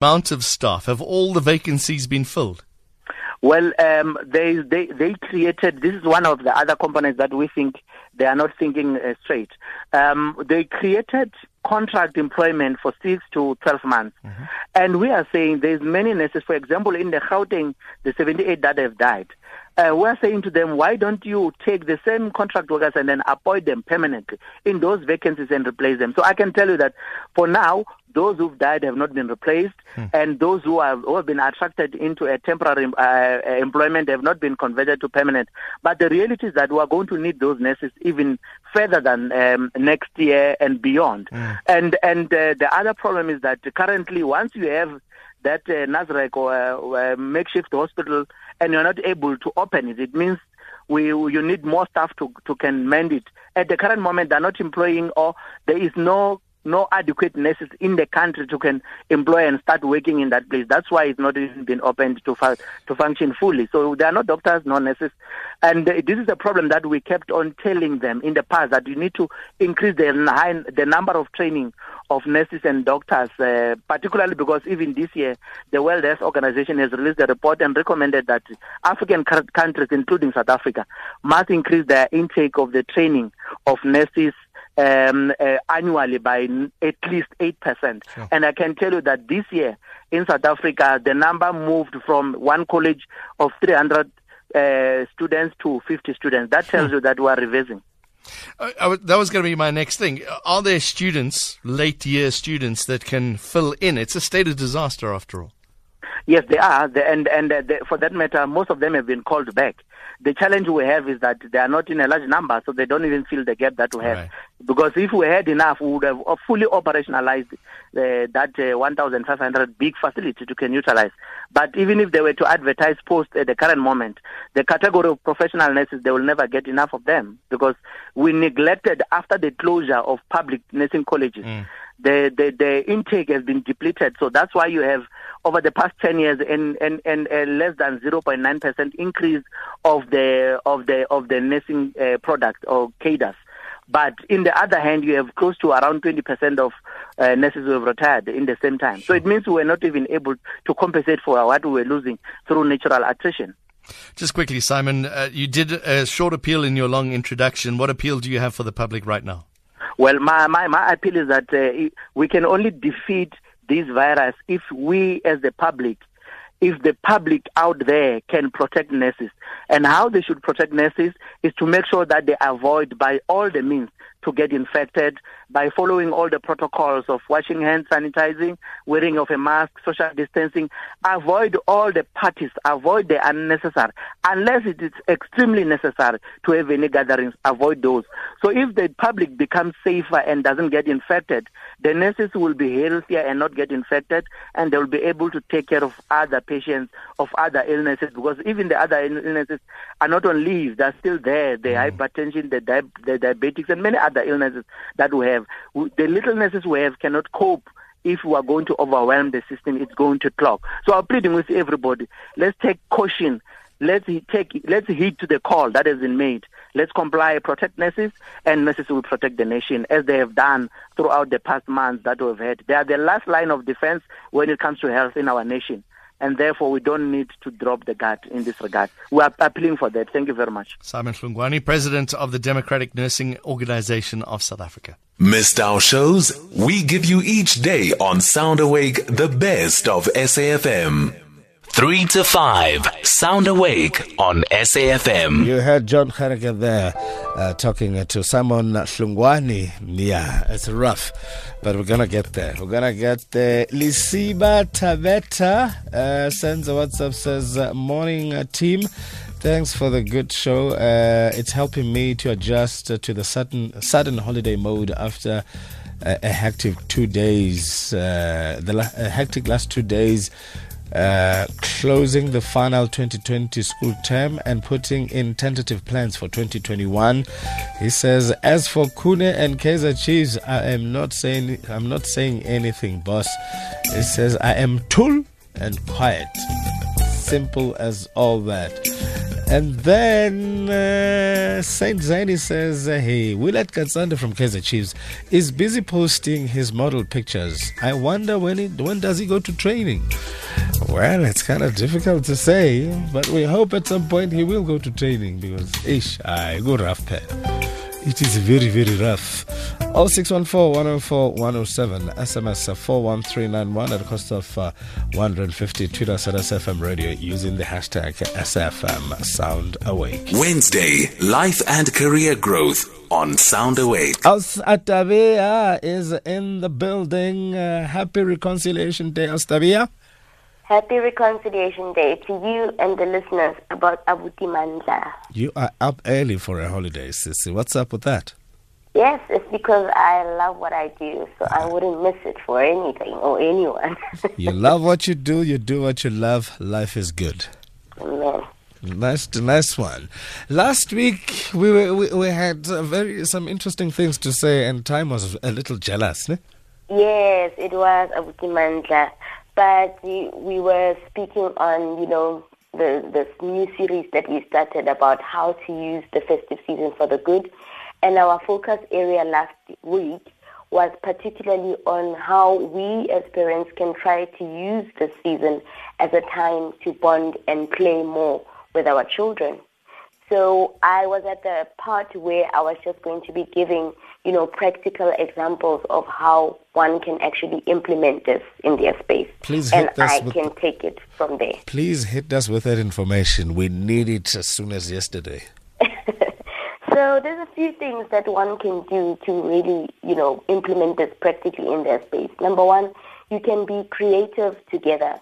amount of staff? Have all the vacancies been filled? Well, um, they, they, they created, this is one of the other components that we think they are not thinking uh, straight. Um, they created contract employment for six to 12 months. Mm-hmm. And we are saying there's many nurses, for example, in the Gauteng, the 78 that have died. Uh, we're saying to them, why don't you take the same contract workers and then appoint them permanently in those vacancies and replace them? So I can tell you that for now, those who've died have not been replaced, hmm. and those who have, who have been attracted into a temporary uh, employment have not been converted to permanent. But the reality is that we are going to need those nurses even further than um, next year and beyond. Hmm. And and uh, the other problem is that currently, once you have that uh, Nasrec or uh, makeshift hospital and you're not able to open it, it means we you need more staff to to can mend it. At the current moment, they're not employing or there is no no adequate nurses in the country to can employ and start working in that place. That's why it's not even been opened to fu- to function fully. So there are no doctors, no nurses, and uh, this is a problem that we kept on telling them in the past that you need to increase the the number of training of nurses and doctors, uh, particularly because even this year the World Health Organization has released a report and recommended that African countries, including South Africa, must increase their intake of the training of nurses um, uh, annually by at least 8%. Sure. And I can tell you that this year in South Africa, the number moved from one college of 300 uh, students to 50 students. That tells you that we are revising. Uh, that was going to be my next thing. Are there students, late year students, that can fill in? It's a state of disaster after all. Yes, they are, and and uh, for that matter, most of them have been called back. The challenge we have is that they are not in a large number, so they don't even fill the gap that we have. Right. Because if we had enough, we would have fully operationalized uh, that uh, 1,500 big facility to can utilize. But even if they were to advertise posts at the current moment, the category of professional nurses, they will never get enough of them because we neglected after the closure of public nursing colleges. Mm. The, the, the intake has been depleted. So that's why you have over the past 10 years and, and, and uh, less than 0.9% increase of the, of the, of the nursing uh, product or cadres. But in the other hand, you have close to around 20% of uh, nurses who have retired in the same time. So it means we were not even able to compensate for what we were losing through natural attrition. Just quickly, Simon, uh, you did a short appeal in your long introduction. What appeal do you have for the public right now? Well, my, my, my appeal is that uh, we can only defeat this virus if we as the public if the public out there can protect nurses. And how they should protect nurses is to make sure that they avoid by all the means to get infected by following all the protocols of washing hands, sanitizing, wearing of a mask, social distancing. Avoid all the parties, avoid the unnecessary. Unless it is extremely necessary to have any gatherings, avoid those. So if the public becomes safer and doesn't get infected, the nurses will be healthier and not get infected and they will be able to take care of other patients of other illnesses because even the other illnesses are not on leave, they're still there. The mm. hypertension, the, di- the diabetics, and many other illnesses that we have. The little illnesses we have cannot cope if we are going to overwhelm the system, it's going to clog. So I'm pleading with everybody, let's take caution. Let's take, let's heed to the call that has been made. Let's comply, protect nurses, and nurses will protect the nation as they have done throughout the past months that we've had. They are the last line of defense when it comes to health in our nation and therefore we don't need to drop the guard in this regard. We are appealing for that. Thank you very much. Simon Hlungwani, President of the Democratic Nursing Organization of South Africa. Missed our shows? We give you each day on Sound Awake the best of SAFM. 3 to 5, Sound Awake on SAFM. You heard John Gericke there uh, talking to Simon Hlungwani. Yeah, it's rough, but we're going to get there. We're going to get there. Lisiba Tabeta uh, sends a WhatsApp, says, uh, Morning, uh, team. Thanks for the good show. Uh, it's helping me to adjust uh, to the sudden, sudden holiday mode after a hectic two days, the la- hectic last two days uh, closing the final 2020 school term and putting in tentative plans for 2021. He says, "As for Kune and Kaizer Chiefs, I am not saying I'm not saying anything, boss." He says, "I am tool and quiet." Simple as all that. And then uh, Saint Zani says, uh, hey, Willard Katsande from Kaizer Chiefs is busy posting his model pictures. I wonder when he, when does he go to training? Well, it's kind of difficult to say, but we hope at some point he will go to training because, ish, I go rough pair. It is very, very rough. 0614 104 107, SMS 41391 at a cost of uh, 150. Twitter at SAFM Radio using the hashtag SAFM Sound Awake. Wednesday, life and career growth on Sound Awake. Aus Atavia is in the building. Uh, happy Reconciliation Day, Austavia. Happy Reconciliation Day to you and the listeners about Abuti Mandla. You are up early for a holiday, Sissy. What's up with that? Yes, it's because I love what I do, so I wouldn't miss it for anything or anyone. you love what you do, you do what you love. Life is good. Amen. Nice, nice one. Last week we were, we, we had uh, very some interesting things to say, and time was a little jealous. Ne? Yes, it was Abuti Mandla but we, we were speaking on, you know, the this new series that we started about how to use the festive season for the good. And our focus area last week was particularly on how we as parents can try to use the season as a time to bond and play more with our children. So I was at the part where I was just going to be giving, you know, practical examples of how one can actually implement this in their space. Please and us I with can take it from there. Please hit us with that information. We need it as soon as yesterday. So there's a few things that one can do to really, you know, implement this practically in their space. Number one, you can be creative together.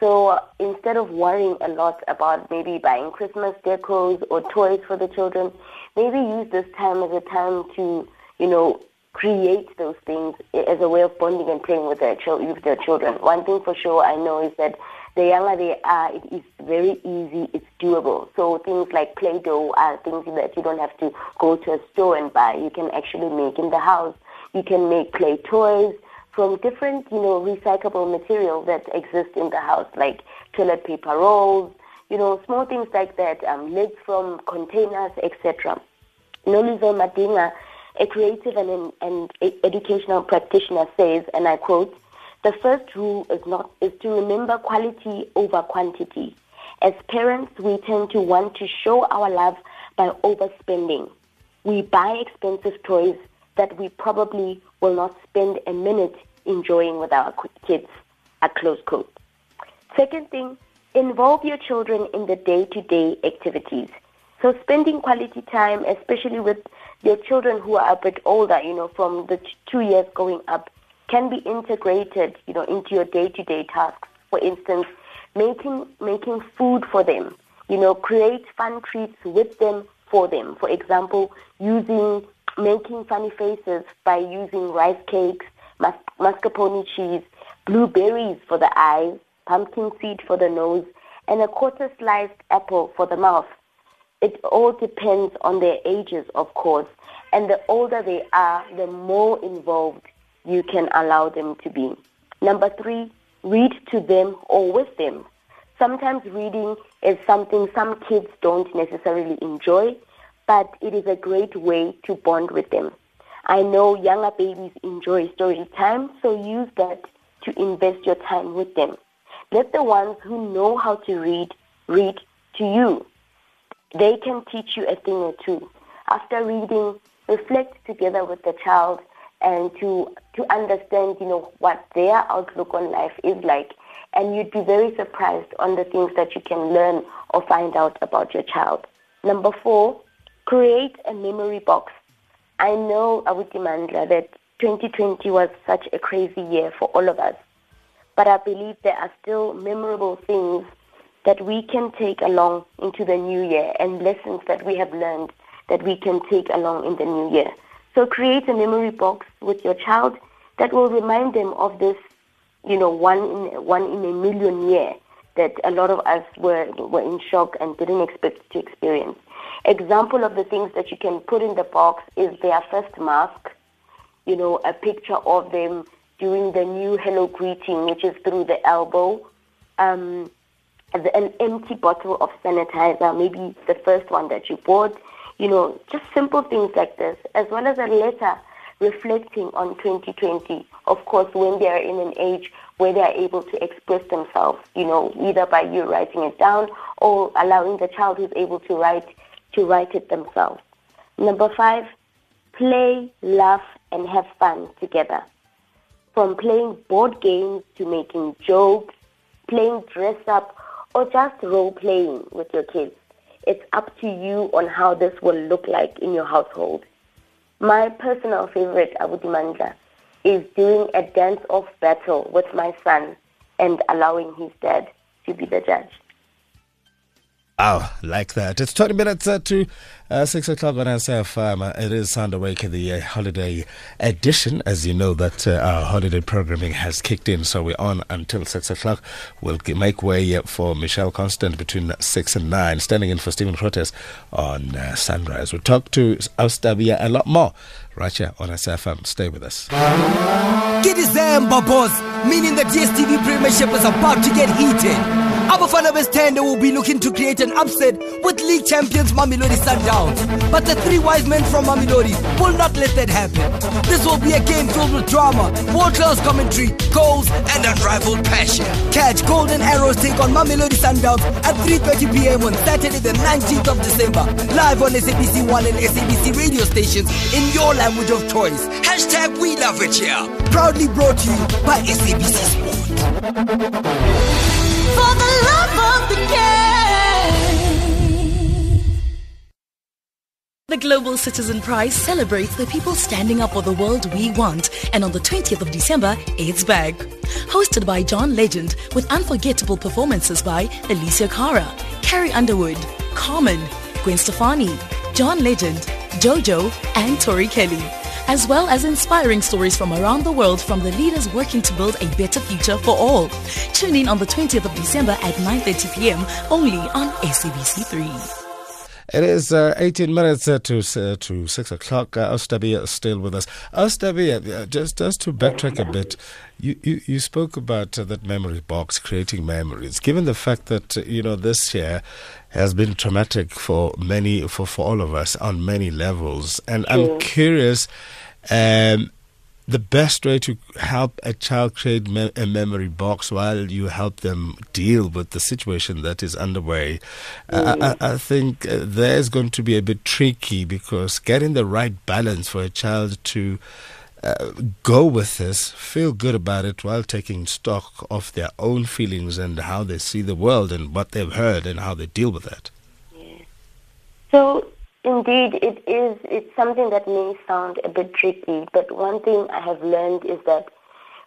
So instead of worrying a lot about maybe buying Christmas decors or toys for the children, maybe use this time as a time to, you know, create those things as a way of bonding and playing with their, ch- with their children. One thing for sure I know is that the younger they are, it is very easy, it's doable. So things like Play-Doh are things that you don't have to go to a store and buy. You can actually make in the house. You can make play toys from different, you know, recyclable material that exist in the house, like toilet paper rolls, you know, small things like that, um, lids from containers, etc. Nolizo Madinga, a creative and, and educational practitioner, says, and I quote, the first rule is not is to remember quality over quantity. As parents, we tend to want to show our love by overspending. We buy expensive toys that we probably will not spend a minute enjoying with our kids. A close quote. Second thing, involve your children in the day-to-day activities. So spending quality time, especially with your children who are a bit older, you know, from the two years going up, can be integrated, you know, into your day-to-day tasks. For instance, making making food for them, you know, create fun treats with them for them. For example, using making funny faces by using rice cakes, mascarpone cheese, blueberries for the eyes, pumpkin seed for the nose, and a quarter sliced apple for the mouth. It all depends on their ages, of course, and the older they are, the more involved you can allow them to be. Number three, read to them or with them. Sometimes reading is something some kids don't necessarily enjoy, but it is a great way to bond with them. I know younger babies enjoy story time, so use that to invest your time with them. Let the ones who know how to read read to you. They can teach you a thing or two. After reading, reflect together with the child and to to understand, you know, what their outlook on life is like. And you'd be very surprised on the things that you can learn or find out about your child. Number four, create a memory box. I know, Abuti Mandla, that 2020 was such a crazy year for all of us. But I believe there are still memorable things that we can take along into the new year and lessons that we have learned that we can take along in the new year. So create a memory box with your child that will remind them of this, you know, one in one in a million year that a lot of us were were in shock and didn't expect to experience. Example of the things that you can put in the box is their first mask, you know, a picture of them doing the new hello greeting, which is through the elbow, um, an empty bottle of sanitizer, maybe the first one that you bought. You know, just simple things like this, as well as a letter reflecting on 2020. Of course, when they are in an age where they are able to express themselves, you know, either by you writing it down or allowing the child who's able to write to write it themselves. Number five, play, laugh, and have fun together. From playing board games to making jokes, playing dress up, or just role playing with your kids. It's up to you on how this will look like in your household. My personal favorite, Abuti Mandla, is doing a dance-off battle with my son and allowing his dad to be the judge. Oh, like that. It's 20 minutes uh, to uh, 6 o'clock on SAFM. Uh, it is Awake, the uh, holiday edition. As you know, that uh, our holiday programming has kicked in, so we're on until 6 o'clock. We'll make way for Michelle Constant between 6 and 9, standing in for Stephen Grootes on uh, Sunrise. We'll talk to Austabia a lot more right here on SAFM. Stay with us. Get his boss, meaning the DSTV Premiership is about to get heated. Abafana Bes'thende will be looking to create an upset with league champions Mamelodi Sundowns. But the three wise men from Mamelodi will not let that happen. This will be a game filled with drama, world-class commentary, goals, and unrivaled passion. Catch Golden Arrows take on Mamelodi Sundowns at 3.30 p.m. on Saturday the 19th of December. Live on SABC 1 and SABC radio stations in your language of choice. Hashtag We Love It Here. Proudly brought to you by SABC Sport for the love of the game. The Global Citizen Prize celebrates the people standing up for the world we want, and on the 20th of December, it's back. Hosted by John Legend, with unforgettable performances by Alessia Cara, Carrie Underwood, Carmen, Gwen Stefani, John Legend, Jojo, and Tori Kelly as well as inspiring stories from around the world from the leaders working to build a better future for all. Tune in on the 20th of December at 9.30 p.m. only on SABC3. It is uh, 18 minutes uh, to uh, to 6 o'clock. Uh, Austabia is still with us. Austabia, uh, just, just to backtrack a bit, you, you, you spoke about uh, that memory box, creating memories. Given the fact that, uh, you know, this year has been traumatic for many, for, for all of us on many levels. And I'm curious, um, the best way to help a child create me- a memory box while you help them deal with the situation that is underway, mm. I, I, think uh, there's going to be a bit tricky because getting the right balance for a child to uh, go with this, feel good about it while taking stock of their own feelings and how they see the world and what they've heard and how they deal with it. Yeah. So Indeed, it is. It's something that may sound a bit tricky, but one thing I have learned is that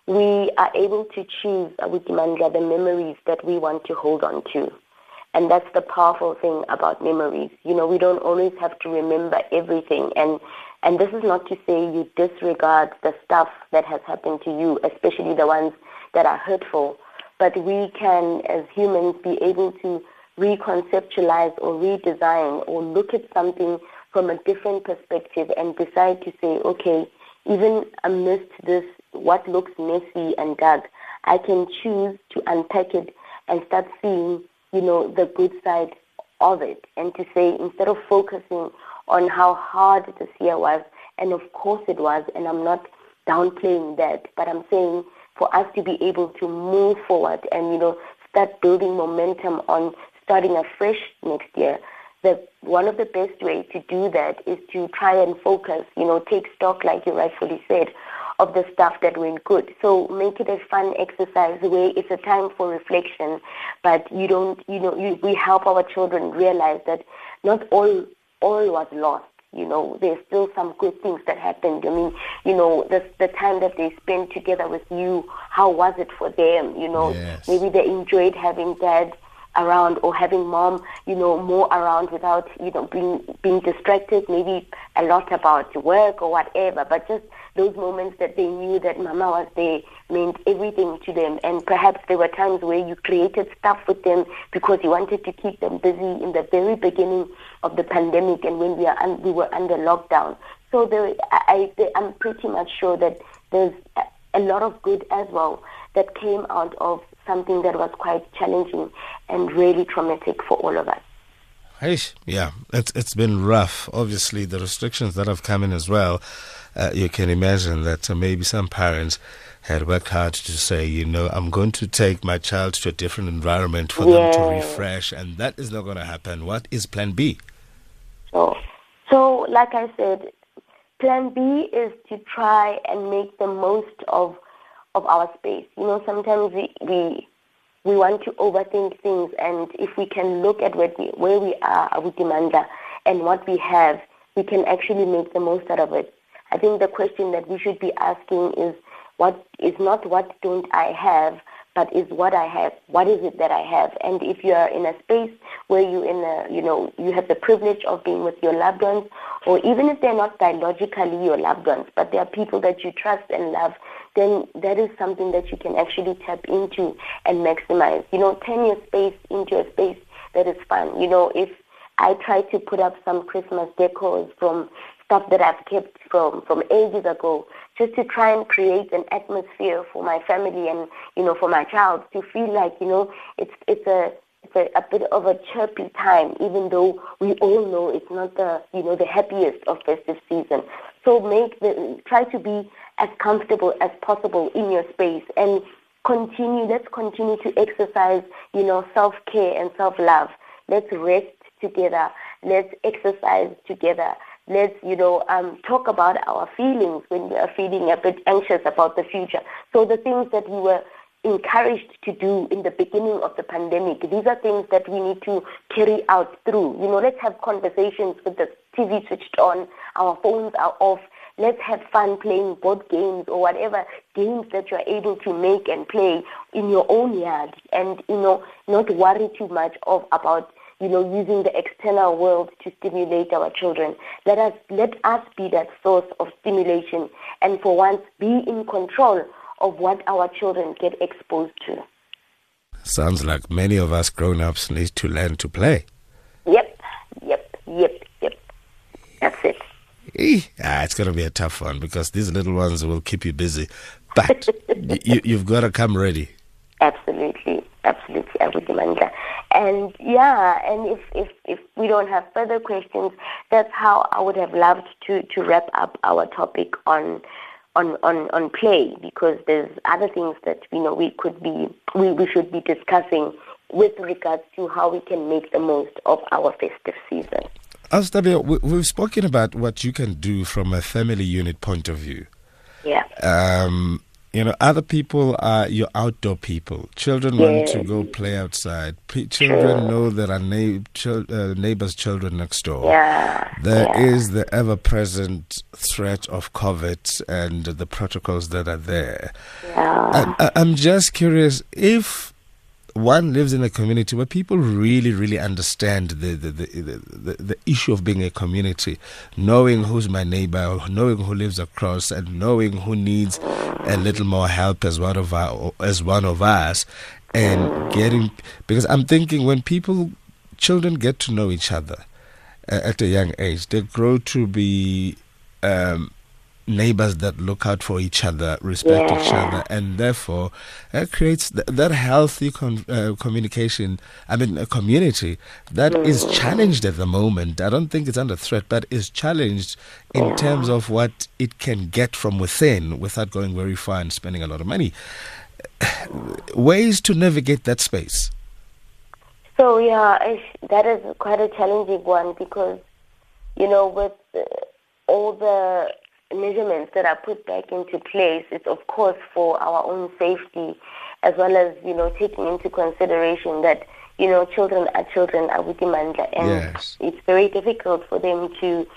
we are able to choose with Mandla the memories that we want to hold on to. And that's the powerful thing about memories. You know, we don't always have to remember everything. And, and this is not to say you disregard the stuff that has happened to you, especially the ones that are hurtful. But we can, as humans, be able to reconceptualize or redesign or look at something from a different perspective and decide to say, okay, even amidst this, what looks messy and dark, I can choose to unpack it and start seeing, you know, the good side of it. And to say, instead of focusing on how hard this year was, and of course it was, and I'm not downplaying that, but I'm saying for us to be able to move forward and, you know, start building momentum on starting afresh next year, the one of the best ways to do that is to try and focus, you know, take stock, like you rightfully said, of the stuff that went good. So make it a fun exercise where it's a time for reflection, but you don't, you know, you, we help our children realize that not all all was lost. You know, there's still some good things that happened. I mean, you know, the the time that they spent together with you, how was it for them? You know, yes. maybe they enjoyed having dad around or having mom, you know, more around without, you know, being being distracted, maybe a lot about work or whatever, but just those moments that they knew that mama was there meant everything to them. And perhaps there were times where you created stuff with them because you wanted to keep them busy in the very beginning of the pandemic and when we are un- we were under lockdown. So there, I, I, I'm pretty much sure that there's a lot of good as well that came out of something that was quite challenging and really traumatic for all of us. Yeah, it's it's been rough. Obviously, the restrictions that have come in as well. Uh, you can imagine that uh, maybe some parents had worked hard to say, you know, I'm going to take my child to a different environment for them to refresh, and that is not going to happen. What is Plan B? So, so like I said, Plan B is to try and make the most of of our space. You know, sometimes we we we want to overthink things, and if we can look at where we, where we are with Dimandla and what we have, we can actually make the most out of it. I think the question that we should be asking is what is not what don't I have, but is what I have. What is it that I have? And if you are in a space where you in a you know you have the privilege of being with your loved ones, or even if they're not biologically your loved ones, but they are people that you trust and love, then that is something that you can actually tap into and maximize. You know, turn your space into a space that is fun. You know, if I try to put up some Christmas decors from stuff that I've kept from, from ages ago, just to try and create an atmosphere for my family and, you know, for my child to feel like, you know, it's, it's a, it's a, a bit of a chirpy time, even though we all know it's not the, you know, the happiest of festive season. So make the, try to be as comfortable as possible in your space and continue, let's continue to exercise, you know, self-care and self-love. Let's rest together. Let's exercise together. Let's, you know, um, talk about our feelings when we are feeling a bit anxious about the future. So the things that we were encouraged to do in the beginning of the pandemic. These are things that we need to carry out through. You know, let's have conversations with the TV switched on, our phones are off, Let's have fun playing board games or whatever games that you're able to make and play in your own yard and, you know, not worry too much of about you know, using the external world to stimulate our children. Let us let us be that source of stimulation and for once be in control of what our children get exposed to. Sounds like many of us grown ups need to learn to play. Yep, yep, yep, yep. That's it. Ah, it's going to be a tough one because these little ones will keep you busy. But you, you've got to come ready. Absolutely, absolutely, that. And yeah, and if, if, if we don't have further questions, that's how I would have loved to, to wrap up our topic on on, on, on play because there's other things that you know we could be we, we should be discussing with regards to how we can make the most of our festive season. Astabia, we've spoken about what you can do from a family unit point of view. Yeah. Um, you know, other people are your outdoor people. Children want to go play outside. P- children know there are na- chil- uh, neighbors' children next door. Yeah. There yeah. is the ever-present threat of COVID and the protocols that are there. Yeah. I, I'm just curious if one lives in a community where people really, really understand the the, the, the, issue of being a community, knowing who's my neighbor, knowing who lives across, and knowing who needs a little more help as one of our, as one of us, and getting because I'm thinking when people, children get to know each other uh, at a young age, they grow to be. Um, neighbors that look out for each other, respect yeah. each other, and therefore that creates th- that healthy con- uh, communication. I mean, a community that mm. is challenged at the moment. I don't think it's under threat, but is challenged in yeah. terms of what it can get from within without going very far and spending a lot of money. Ways to navigate that space. So yeah, that is quite a challenging one because you know with uh, all the measurements that are put back into place, it's of course for our own safety, as well as you know taking into consideration that you know children are children are with Mandla, and yes. it's very difficult for them to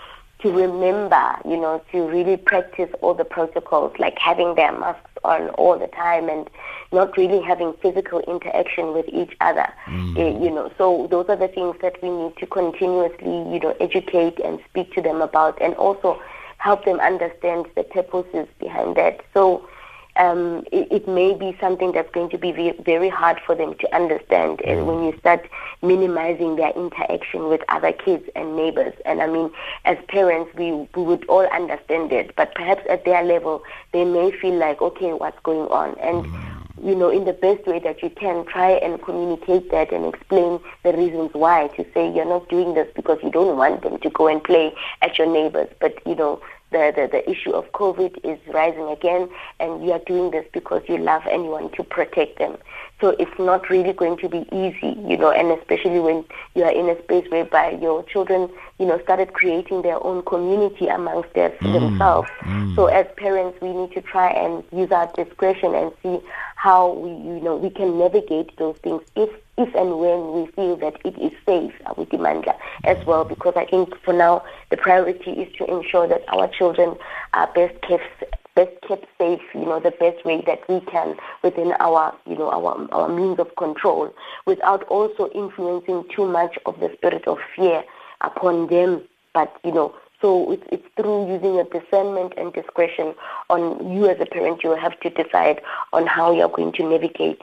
to remember, you know, to really practice all the protocols, like having their masks on all the time and not really having physical interaction with each other. Mm. Uh, you know, so those are the things that we need to continuously, you know, educate and speak to them about, and also help them understand the purposes behind that. So um, it, it, may be something that's going to be very hard for them to understand and mm. when you start minimizing their interaction with other kids and neighbors. And I mean, as parents, we, we would all understand it, but perhaps at their level, they may feel like, okay, what's going on? And mm. you know, in the best way that you can, try and communicate that and explain the reasons why. To say you're not doing this because you don't want them to go and play at your neighbors, but you know, the, the, the issue of COVID is rising again, and you are doing this because you love and you want to protect them. So it's not really going to be easy, you know, and especially when you are in a space whereby your children, you know, started creating their own community amongst their, mm. themselves. Mm. So as parents, we need to try and use our discretion and see how we, you know, we can navigate those things if if and when we feel that it is safe we demand that as well, because I think for now the priority is to ensure that our children are best kept best kept safe, you know, the best way that we can within our, you know, our, our means of control without also influencing too much of the spirit of fear upon them. But, you know, so it's, it's through using a discernment and discretion on you as a parent, you have to decide on how you're going to navigate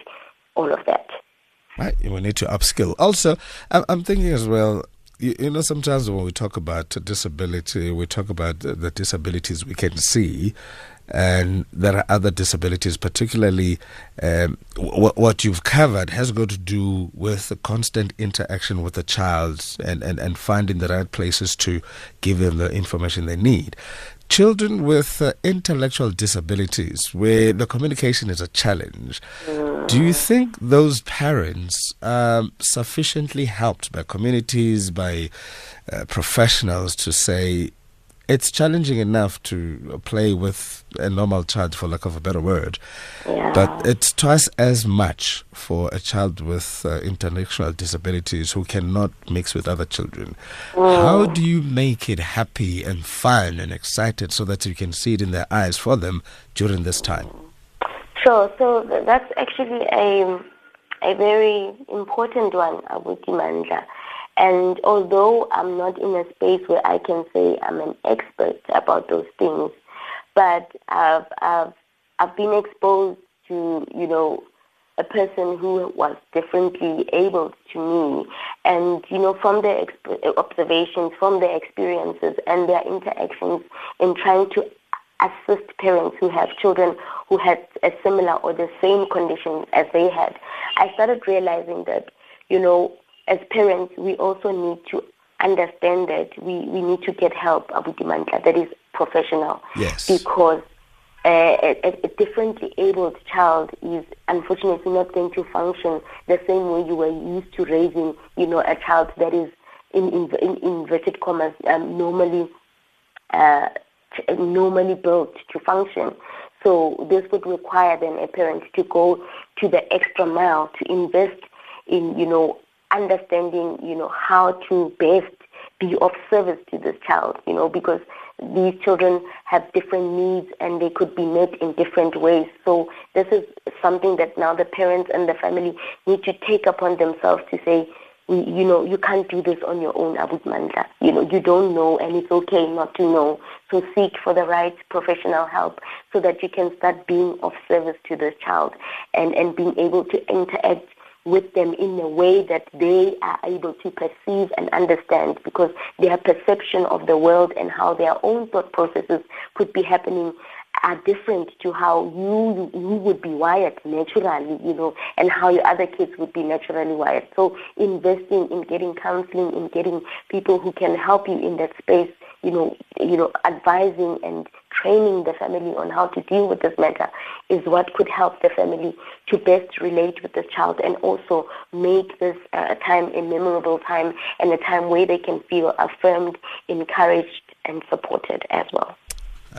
all of that. Right, we need to upskill. Also, I'm thinking as well, you, know, sometimes when we talk about disability, we talk about the, the disabilities we can see, and there are other disabilities, particularly um, w- what you've covered has got to do with the constant interaction with the child and, and, and finding the right places to give them the information they need. Children with uh, intellectual disabilities, where the communication is a challenge, do you think those parents are sufficiently helped by communities, by uh, professionals to say, it's challenging enough to play with a normal child, for lack of a better word. Yeah. But it's twice as much for a child with uh, intellectual disabilities who cannot mix with other children. Mm. How do you make it happy and fun and excited so that you can see it in their eyes for them during this time? Sure. So that's actually a a very important one, Abuti Mandla. And although I'm not in a space where I can say I'm an expert about those things, but I've, I've, I've been exposed to, you know, a person who was differently able to me. And, you know, from their exp- observations, from their experiences and their interactions in trying to assist parents who have children who had a similar or the same condition as they had, I started realizing that, you know, as parents, we also need to understand that we, we need to get help, Abuti Mandla, that is professional. Yes. Because uh, a, a, differently abled child is unfortunately not going to function the same way you were used to raising, you know, a child that is in, in, in inverted commas um, normally uh, normally built to function. So this would require then a parent to go to the extra mile to invest in, you know, understanding, you know, how to best be of service to this child, you know, because these children have different needs and they could be met in different ways. So this is something that now the parents and the family need to take upon themselves to say, you know, you can't do this on your own, Abu Mandla. You know, you don't know and it's okay not to know. So seek for the right professional help so that you can start being of service to this child and, and being able to interact with them in a way that they are able to perceive and understand because their perception of the world and how their own thought processes could be happening are different to how you you would be wired naturally, you know, and how your other kids would be naturally wired. So investing in getting counseling, in getting people who can help you in that space, you know, you know, advising and training the family on how to deal with this matter is what could help the family to best relate with the child and also make this uh, time a memorable time and a time where they can feel affirmed, encouraged, and supported as well.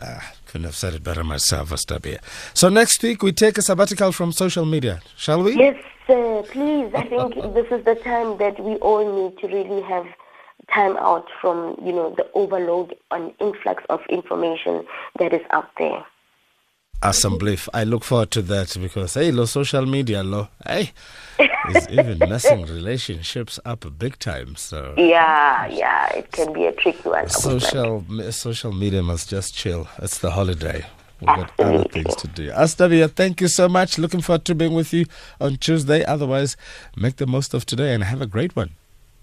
Ah, couldn't have said it better myself, Astabia. So next week we take a sabbatical from social media, shall we? Yes, uh, please. I think this is the time that we all need to really have time out from you know the overload and influx of information that is out there. Assembly. I look forward to that because hey, lo social media, lo hey, is even messing relationships up big time. So yeah, yeah, it can be a tricky one. Social social media must just chill. It's the holiday. We've got other things to do. Astavia, thank you so much. Looking forward to being with you on Tuesday. Otherwise, make the most of today and have a great one.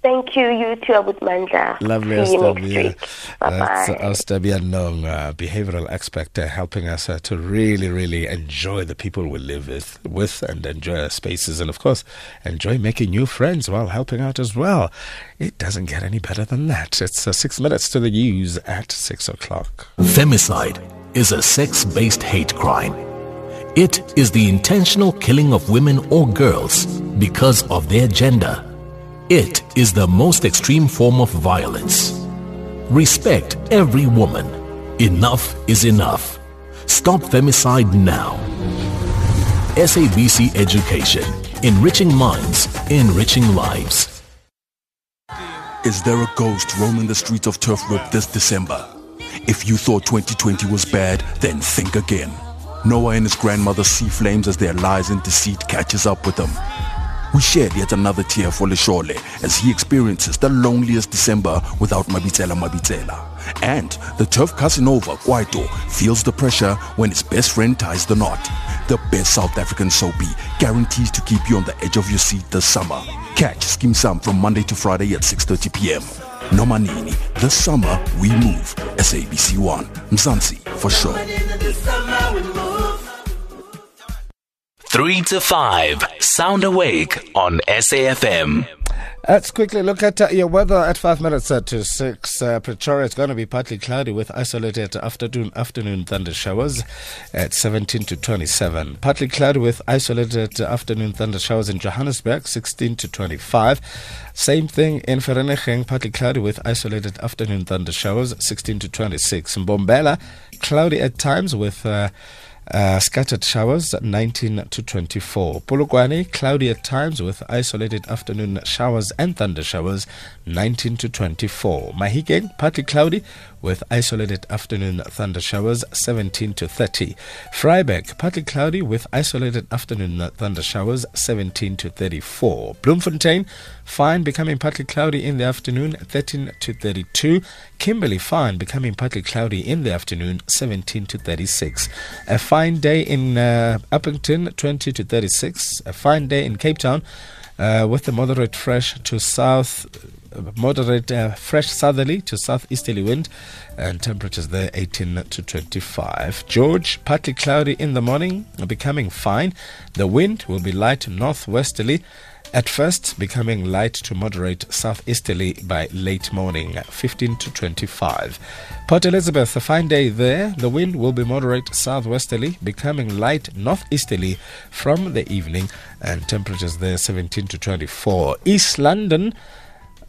Thank you, you too, Abut Mandla. Lovely, See you next Astabia. Bye-bye. That's Astabia Nong, uh, behavioral expert, uh, helping us uh, to really, really enjoy the people we live with, with and enjoy our spaces, and of course, enjoy making new friends while helping out as well. It doesn't get any better than that. It's uh, six minutes to the news at six o'clock. Femicide is a sex based hate crime. It is the intentional killing of women or girls because of their gender. It is the most extreme form of violence. Respect every woman. Enough is enough. Stop femicide now. SABC Education. Enriching minds, enriching lives. Is there a ghost roaming the streets of Turf Turfwhip this December? If you thought 2020 was bad, then think again. Noah and his grandmother see flames as their lies and deceit catches up with them. We shared yet another tear for Leshole as he experiences the loneliest December without Mabitela Mabitela. And the Turf Casanova, Kwaito, feels the pressure when his best friend ties the knot. The best South African soapy guarantees to keep you on the edge of your seat this summer. Catch Skeem Saam from Monday to Friday at 6.30 p.m. No Manini, this summer we move. SABC 1, Mzansi, for sure. 3 to 5. Sound Awake on SAFM. Let's quickly look at uh, your weather at five minutes to six. Uh, Pretoria is going to be partly cloudy with isolated afternoon afternoon thunder showers at 17 to 27. Partly cloudy with isolated afternoon thunder showers in Johannesburg, 16 to 25. Same thing in Vereeniging, partly cloudy with isolated afternoon thunder showers, 16 to 26. In Mbombela, cloudy at times with. Uh, uh, scattered showers 19 to 24. Polokwane, cloudy at times with isolated afternoon showers and thunder showers 19 to 24. Mahikeng, partly cloudy with isolated afternoon thunder showers 17 to 30. Vryburg, partly cloudy with isolated afternoon thunder showers 17 to 34. Bloemfontein, fine becoming partly cloudy in the afternoon 13 to 32. Kimberley, fine becoming partly cloudy in the afternoon 17 to 36. A fine day in uh, Upington 20 to 36. A fine day in Cape Town uh, with the moderate fresh to south moderate uh, fresh southerly to southeasterly wind and temperatures there 18 to 25 george partly cloudy in the morning becoming fine. The wind will be light northwesterly at first becoming light to moderate southeasterly by late morning 15 to 25 port elizabeth a fine day there. The wind will be moderate southwesterly becoming light northeasterly from the evening and temperatures there 17 to 24 east london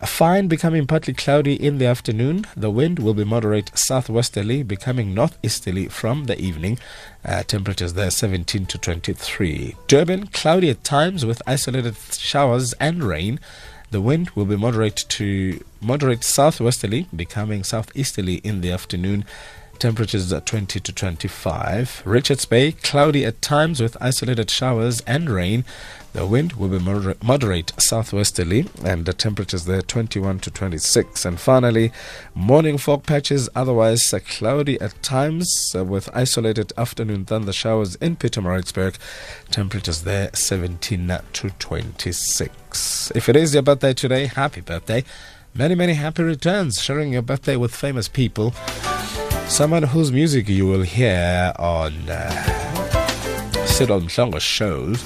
fine becoming partly cloudy in the afternoon. The wind will be moderate southwesterly, becoming northeasterly from the evening. Uh, temperatures there 17 to 23. Durban, cloudy at times with isolated showers and rain. The wind will be moderate to moderate southwesterly, becoming southeasterly in the afternoon. Temperatures are 20 to 25. Richards Bay, cloudy at times with isolated showers and rain. The wind will be moder- moderate southwesterly, and the temperatures there 21 to 26. And finally, morning fog patches, otherwise uh, cloudy at times uh, with isolated afternoon thunder showers in Pietermaritzburg. Temperatures there 17 to 26. If it is your birthday today, happy birthday. Many, many happy returns, sharing your birthday with famous people. Someone whose music you will hear on uh, Sit on Longer shows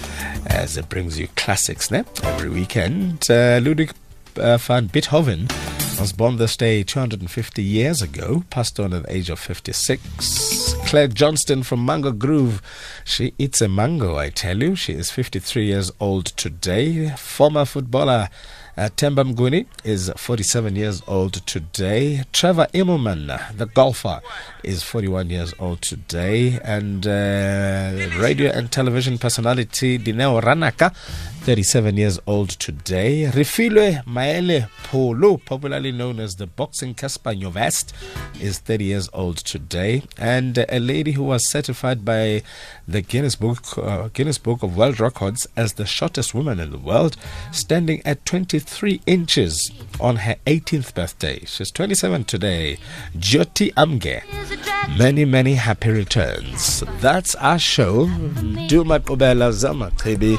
as it brings you classics ne? every weekend. Uh, Ludwig uh, van Beethoven was born this day 250 years ago, passed on at the age of 56. Claire Johnston from Mango Groove, she eats a mango, I tell you. She is 53 years old today. Former footballer uh, Themba Mnguni is 47 years old today. Trevor Immelman, the golfer, is 41 years old today. And uh, radio and television personality Dineo Ranaka, 37 years old today. Refiloe Maele Phoolo, popularly known as the boxing Cassper Nyovest, is 30 years old today. And a lady who was certified by the Guinness Book, uh, Guinness Book of World Records as the shortest woman in the world, standing at 23 inches on her 18th birthday. She's 27 today. Jyoti Amge. Many, many happy returns. That's our show. Do my Pobela Zama, baby.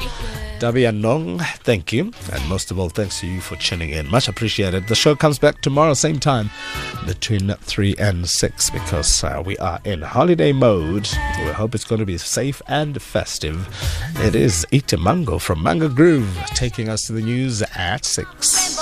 Dabi Nong, thank you. And most of all, thanks to you for tuning in. Much appreciated. The show comes back tomorrow, same time, between 3 and 6, because uh, we are in holiday mode. We hope it's going to be safe and festive. It is Eat Mango from Mango Groove, taking us to the news at 6.